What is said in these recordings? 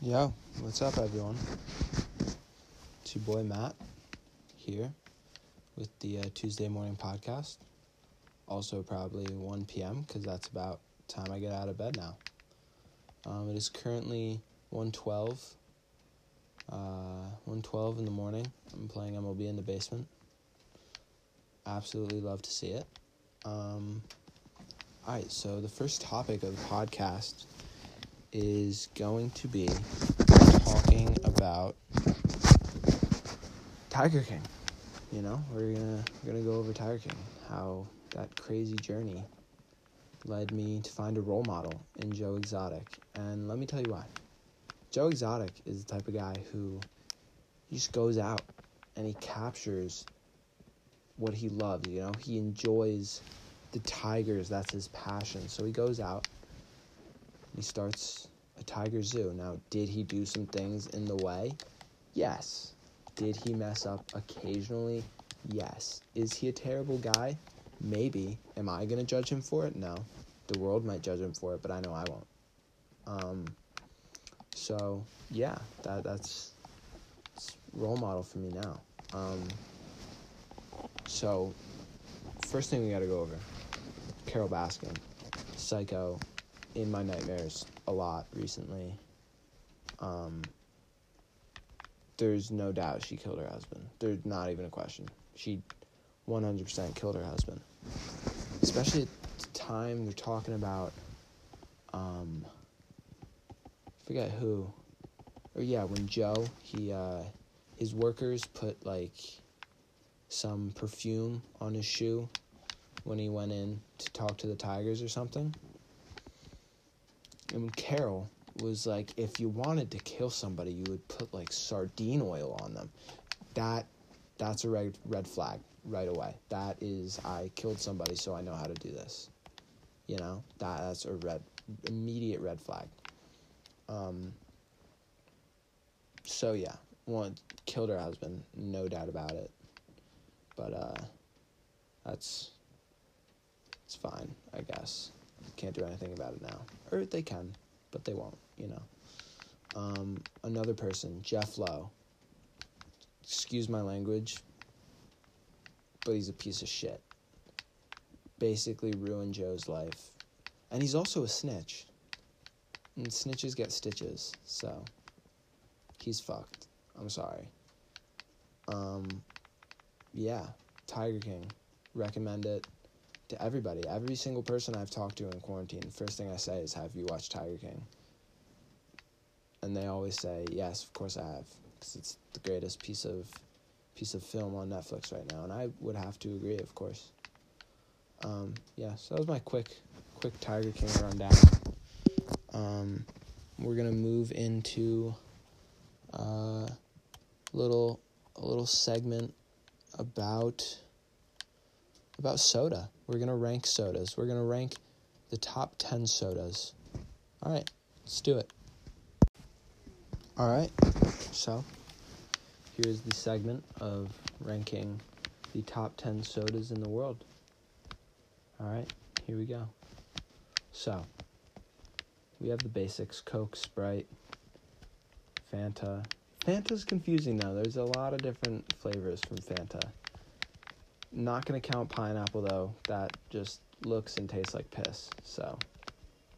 Yo, what's up, everyone? It's your boy Matt here with the uh, Tuesday morning podcast. Also, probably 1 p.m. because that's about time I get out of bed now. Um, it is currently 1:12. Uh, 1:12 in the morning. I'm playing MLB in the basement. Absolutely love to see it. Um, all right, so the first topic of the podcast is going to be talking about Tiger King. You know, we're gonna we're gonna go over Tiger King, how that crazy journey led me to find a role model in Joe Exotic, and let me tell you why. Joe Exotic is the type of guy who he just goes out and he captures what he loves. You know, he enjoys the tigers. That's his passion. So he goes out he starts a tiger zoo. Now, did he do some things in the way? Yes. Did he mess up occasionally? Yes. Is he a terrible guy? Maybe. Am I going to judge him for it? No. The world might judge him for it, but I know I won't. Um, so, yeah, that that's, role model for me now. Um, so, first thing we got to go over Carole Baskin, Psycho, in my nightmares a lot recently. Um, there's no doubt she killed her husband. There's not even a question. She 100% killed her husband. Especially at the time they're talking about, um, forget who, or yeah, when Joe he uh, his workers put like some perfume on his shoe when he went in to talk to the tigers or something and Carol was like, if you wanted to kill somebody, you would put like sardine oil on them. That that's a red red flag right away. That is, I killed somebody, so I know how to do this. You know, that that's a red immediate red flag. Um. So yeah, one killed her husband, no doubt about it. But uh, that's it's fine, I guess can't do anything about it now. Or they can, but they won't, you know. Um, another person, Jeff Lowe. Excuse my language, but he's a piece of shit. Basically ruined Joe's life. And he's also a snitch. And snitches get stitches, so he's fucked. I'm sorry. Um, yeah, Tiger King. Recommend it to everybody, every single person I've talked to in quarantine, the first thing I say is, "Have you watched Tiger King?" And they always say, "Yes, of course I have," because it's the greatest piece of piece of film on Netflix right now, and I would have to agree, of course. Um, yeah, so that was my quick quick Tiger King rundown. Um, we're gonna move into a uh, little a little segment about about soda. We're going to rank sodas. We're going to rank the top 10 sodas. All right, let's do it. All right, so here's the segment of ranking the top 10 sodas in the world. All right, here we go. So, we have the basics Coke, Sprite, Fanta. Fanta's confusing now. There's a lot of different flavors from Fanta. Not gonna count pineapple though. That just looks and tastes like piss. So,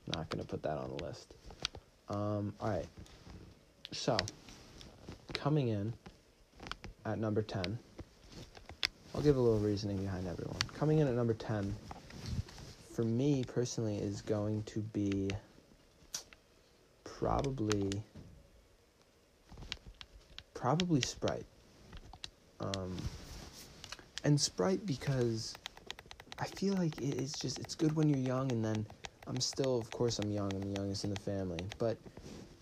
not gonna put that on the list. Um, all right. So, coming in at number ten. I'll give a little reasoning behind everyone. Coming in at number ten, for me personally, is going to be probably probably Sprite. Um, and Sprite because I feel like it's just it's good when you're young, and then I'm still, of course, I'm young. I'm the youngest in the family, but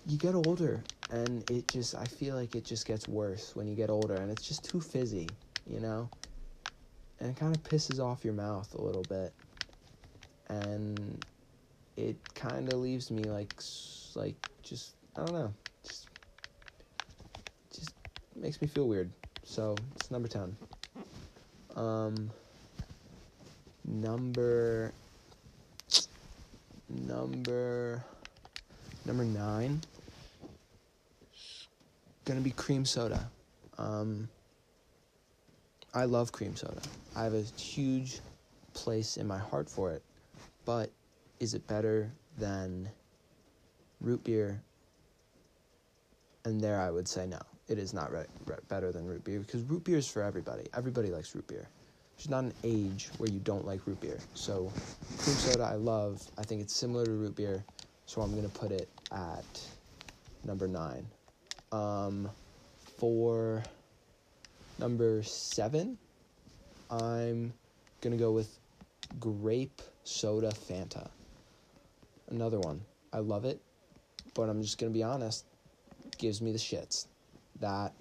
you get older, and it just I feel like it just gets worse when you get older, and it's just too fizzy, you know, and it kind of pisses off your mouth a little bit, and it kind of leaves me like like just I don't know, just just makes me feel weird. So it's number ten. Um, number number number nine gonna be cream soda. Um, I love cream soda. I have a huge place in my heart for it. But is it better than root beer? And there I would say no. It is not re- re- better than root beer because root beer is for everybody. Everybody likes root beer. There's not an age where you don't like root beer. So, cream soda I love. I think it's similar to root beer. So I'm going to put it at number nine. Um, for number seven, I'm going to go with grape soda Fanta. Another one. I love it, but I'm just going to be honest. Gives me the shits. That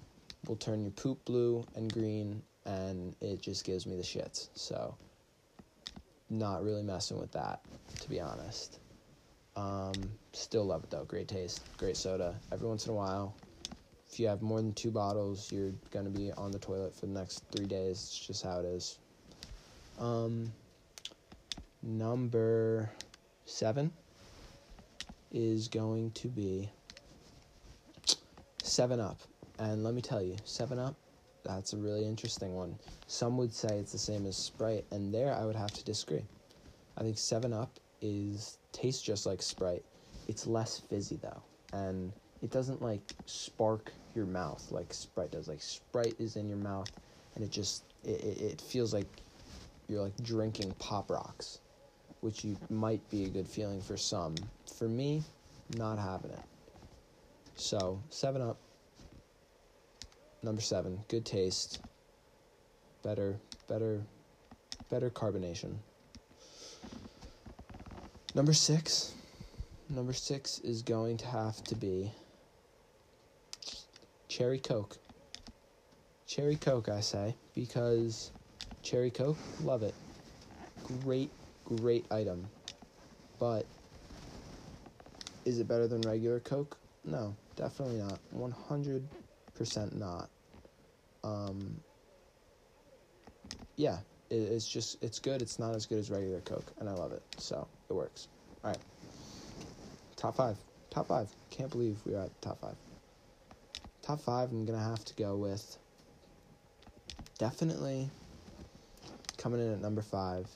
will turn your poop blue and green, and it just gives me the shits. So, not really messing with that, to be honest. Um, still love it though. Great taste, great soda. Every once in a while, if you have more than two bottles, you're gonna be on the toilet for the next three days. It's just how it is. Um, number seven is going to be Seven Up, and let me tell you, Seven Up. That's a really interesting one. Some would say it's the same as Sprite, and there I would have to disagree. I think Seven Up is tastes just like Sprite. It's less fizzy though, and it doesn't like spark your mouth like Sprite does. Like Sprite is in your mouth, and it just it, it, it feels like you're like drinking pop rocks, which you might be a good feeling for some. For me, not having it. So Seven Up, number seven, good taste, better, better, better carbonation. Number six. Number six is going to have to be Cherry Coke. Cherry Coke, I say, because Cherry Coke, love it. Great, great item. But is it better than regular Coke? No, definitely not. 100% not. Um, yeah, it, it's just, it's good. It's not as good as regular Coke, and I love it. So it works. All right. Top five. Top five. Can't believe we are at top five. Top five, I'm to have to go with definitely coming in at number five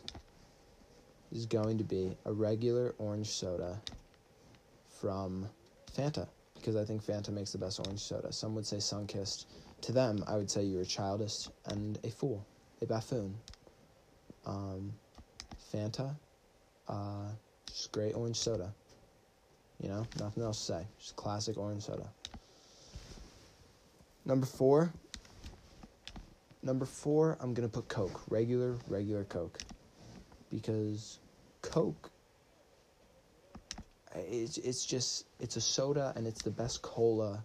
is going to be a regular orange soda from Fanta because I think Fanta makes the best orange soda. Some would say Sunkist. To them, I would say you're a childish and a fool, a buffoon. Um, Fanta, uh, just great orange soda. You know, nothing else to say. Just classic orange soda. Number four. Number four, I'm gonna put Coke. Regular, regular Coke. Because Coke it's it's just it's a soda and it's the best cola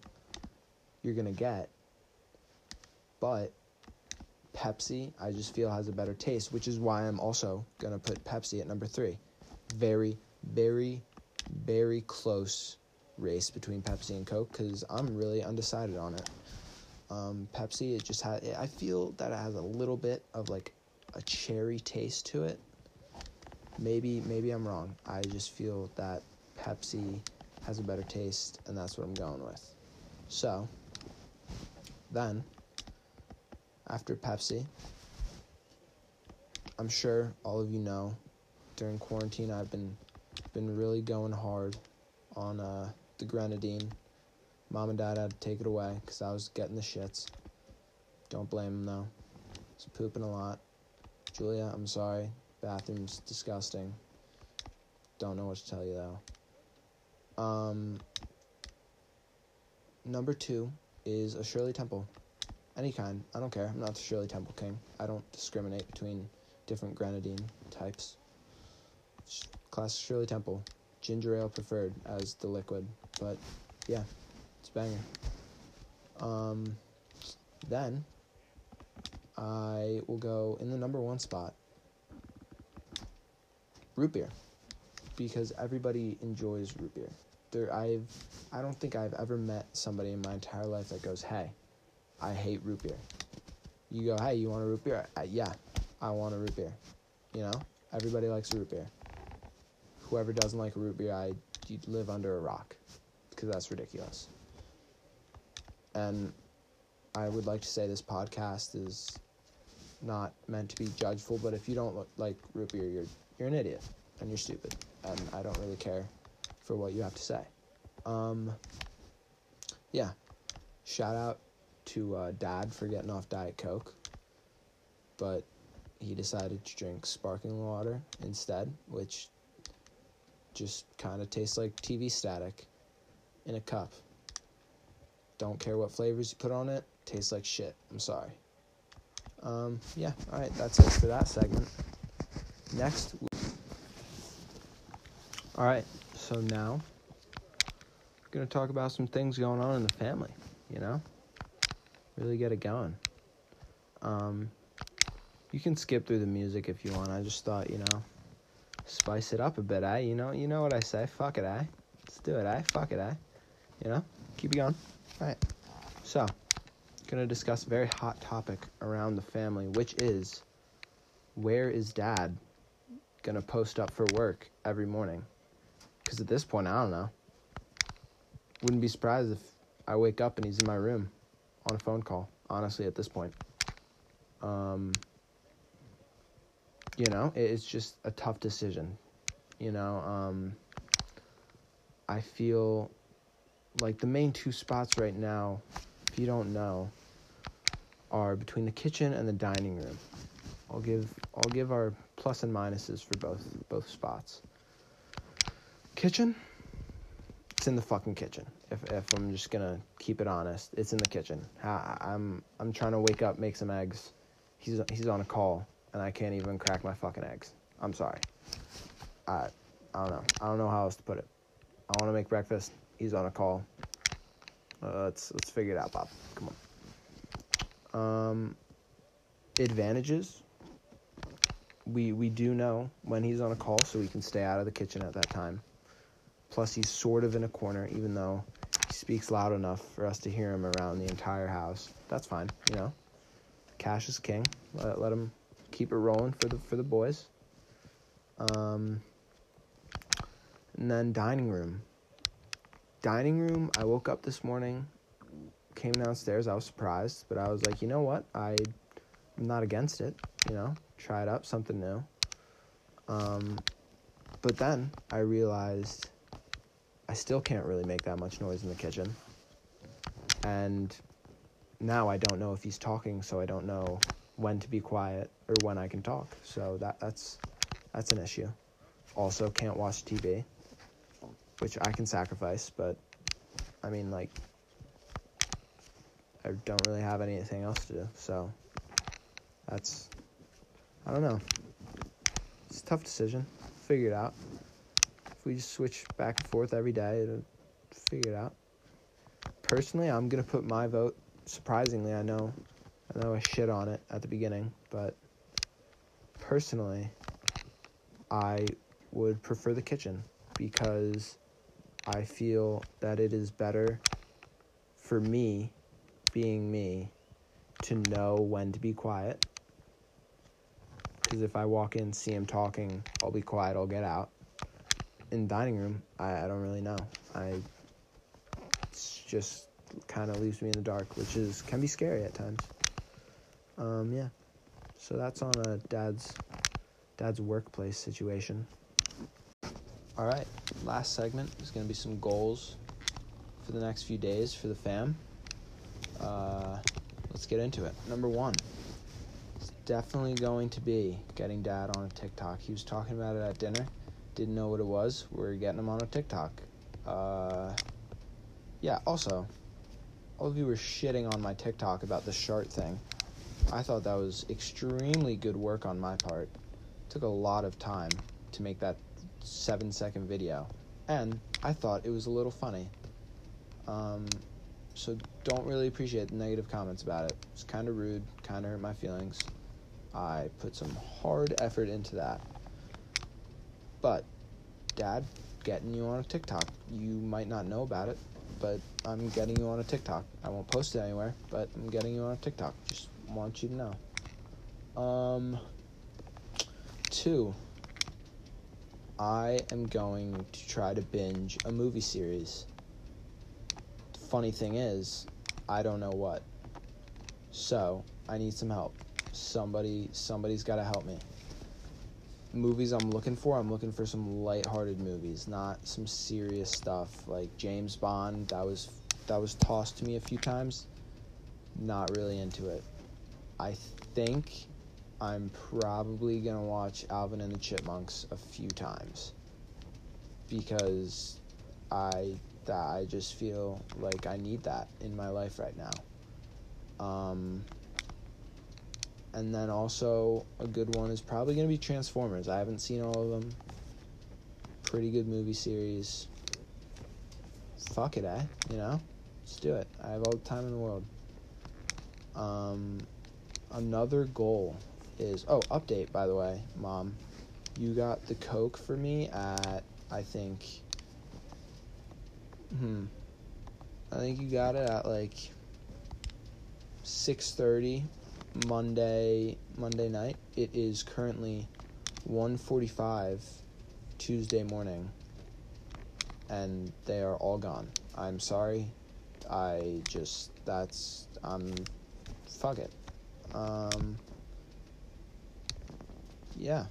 you're gonna get. But Pepsi, I just feel has a better taste, which is why I'm also gonna put Pepsi at number three. Very, very, very close race between Pepsi and Coke because I'm really undecided on it. Um, Pepsi, it just has. I feel that it has a little bit of like a cherry taste to it. Maybe, maybe I'm wrong. I just feel that Pepsi has a better taste, and that's what I'm going with. So, then, after Pepsi, I'm sure all of you know, during quarantine, I've been been really going hard on uh, the grenadine. Mom and Dad had to take it away because I was getting the shits. Don't blame them though. I was pooping a lot. Julia, I'm sorry. Bathroom's disgusting. Don't know what to tell you though. Um, number two is a Shirley Temple. Any kind. I don't care. I'm not the Shirley Temple king. I don't discriminate between different grenadine types. Classic Shirley Temple. Ginger ale preferred as the liquid. But yeah, it's banger. Um, then I will go in the number one spot. Root beer, because everybody enjoys root beer. There, I've, I don't think I've ever met somebody in my entire life that goes, "Hey, I hate root beer." You go, "Hey, you want a root beer?" I, yeah, I want a root beer. You know, everybody likes root beer. Whoever doesn't like root beer, I you live under a rock, because that's ridiculous. and I would like to say this podcast is not meant to be judgeful, but if you don't look like root beer, you're you're an idiot and you're stupid, and I don't really care for what you have to say. Um, yeah, shout out to uh, Dad for getting off Diet Coke, but he decided to drink sparkling water instead, which just kind of tastes like TV static in a cup. Don't care what flavors you put on it, tastes like shit. I'm sorry. Um, yeah, all right, that's it for that segment. Next. All right, so now I'm going to talk about some things going on in the family, you know? Really get it going. Um, you can skip through the music if you want. I just thought, you know, spice it up a bit, eh? You know, you know what I say. Fuck it, eh? Let's do it, eh? Fuck it, eh? You know? Keep it going. All right. So, going to discuss a very hot topic around the family, which is where is dad going to post up for work every morning? Because at this point, I don't know. Wouldn't be surprised if I wake up and he's in my room on a phone call, honestly, at this point. Um, you know, it's just a tough decision. You know, um, I feel like the main two spots right now, if you don't know, are between the kitchen and the dining room. I'll give I'll give our plus and minuses for both both spots. Kitchen, it's in the fucking kitchen. If if I'm just gonna keep it honest, it's in the kitchen. I, I'm I'm trying to wake up, make some eggs. He's he's on a call, and I can't even crack my fucking eggs. I'm sorry. I I don't know. I don't know how else to put it. I want to make breakfast. He's on a call. Uh, let's let's figure it out, Bob. Come on. Um, advantages. We we do know when he's on a call, so we can stay out of the kitchen at that time. Plus, he's sort of in a corner, even though he speaks loud enough for us to hear him around the entire house. That's fine, you know. Cash is king. Let, let him keep it rolling for the for the boys. Um, and then dining room. Dining room. I woke up this morning came downstairs. I was surprised, but I was like, you know what? I'm not against it. You know, try it up, something new. Um, but then I realized I still can't really make that much noise in the kitchen. And now I don't know if he's talking, so I don't know when to be quiet or when I can talk. So that that's that's an issue. Also, can't watch TV, which I can sacrifice, but I mean, like, I don't really have anything else to do. So that's I don't know. It's a tough decision. Figure it out. We just switch back and forth every day, it'll figure it out. Personally, I'm gonna put my vote. Surprisingly, I know, I know I shit on it at the beginning, but personally, I would prefer the kitchen because I feel that it is better for me being me to know when to be quiet. Because if I walk in, see him talking, I'll be quiet, I'll get out. In dining room, I, I don't really know. I just kind of leaves me in the dark, which is can be scary at times. Um, yeah. So that's on a dad's dad's workplace situation. All right, last segment is going to be some goals for the next few days for the fam. Uh, let's get into it. Number one, it's definitely going to be getting dad on a TikTok. He was talking about it at dinner. Didn't know what it was. We're getting them on a TikTok. Uh, yeah. Also, all of you were shitting on my TikTok about the shart thing. I thought that was extremely good work on my part. It took a lot of time to make that seven second video, and I thought it was a little funny. Um, so don't really appreciate the negative comments about it. It's kind of rude, kind of hurt my feelings. I put some hard effort into that. But, Dad, getting you on a TikTok. You might not know about it, but I'm getting you on a TikTok. I won't post it anywhere, but I'm getting you on a TikTok. Just want you to know. Um, two, I am going to try to binge a movie series funny thing is, I don't know what. So I need some help. Somebody, somebody's got to help me. Movies I'm looking for, I'm looking for some light-hearted movies, not some serious stuff like James Bond. That was that was tossed to me a few times. Not really into it. I think I'm probably gonna watch Alvin and the Chipmunks a few times because I that I just feel like I need that in my life right now. Um, and then also a good one is probably going to be Transformers. I haven't seen all of them. Pretty good movie series. Fuck it, eh? You know? Let's do it. I have all the time in the world. Um, another goal is oh update by the way, mom. You got the Coke for me at I think. Hmm. I think you got it at like six thirty Monday Monday night. It is currently 1:45 Tuesday morning and they are all gone. I'm sorry. I just that's I'm fuck it. Um yeah.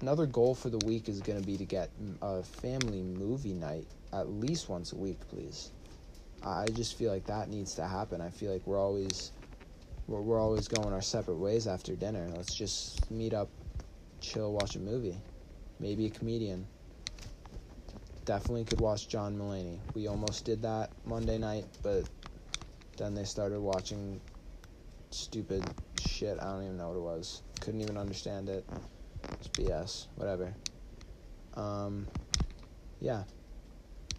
Another goal for the week is going to be to get a family movie night at least once a week, please. I just feel like that needs to happen. I feel like we're always we're, we're always going our separate ways after dinner. Let's just meet up, chill, watch a movie. Maybe a comedian. Definitely could watch John Mulaney. We almost did that Monday night, but then they started watching stupid shit. I don't even know what it was. Couldn't even understand it. It's BS. Whatever. Um, yeah.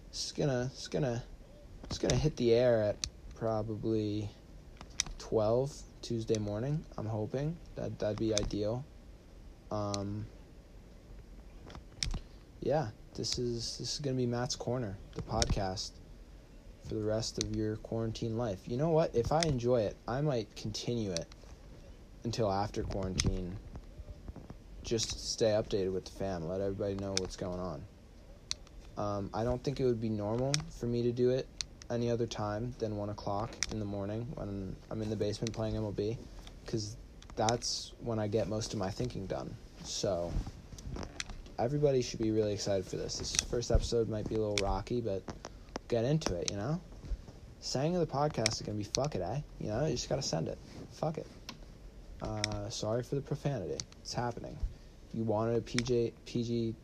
It's gonna, it's gonna, it's gonna hit the air at probably 12 Tuesday morning. I'm hoping that that'd be ideal. Um, yeah, this is this is gonna be Matt's Corner, the podcast for the rest of your quarantine life. You know what? If I enjoy it, I might continue it until after quarantine. Just to stay updated with the fam, let everybody know what's going on. Um, I don't think it would be normal for me to do it any other time than one o'clock in the morning when I'm in the basement playing MLB, because that's when I get most of my thinking done. So everybody should be really excited for this. This first episode might be a little rocky, but get into it. You know, saying of the podcast is gonna be fuck it, eh? You know, you just gotta send it. Fuck it. Uh, sorry for the profanity. It's happening. You wanted a PJ PG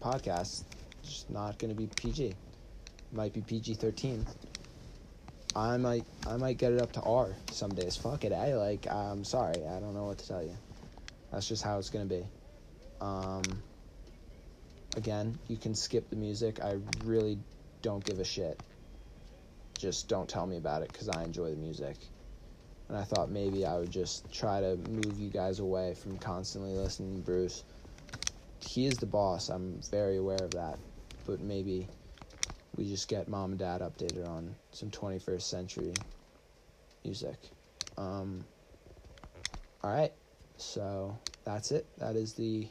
podcast, it's not gonna be PG might be PG thirteen. I might I might get it up to R some days. Fuck it, I like I'm sorry, I don't know what to tell you. That's just how it's gonna be. Um, again, you can skip the music. I really don't give a shit. Just don't tell me about it because I enjoy the music. And I thought maybe I would just try to move you guys away from constantly listening to Bruce. He is the boss. I'm very aware of that. But maybe we just get mom and dad updated on some 21st century music. Um, all right, so that's it. That is the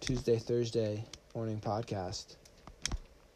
Tuesday, Thursday morning podcast.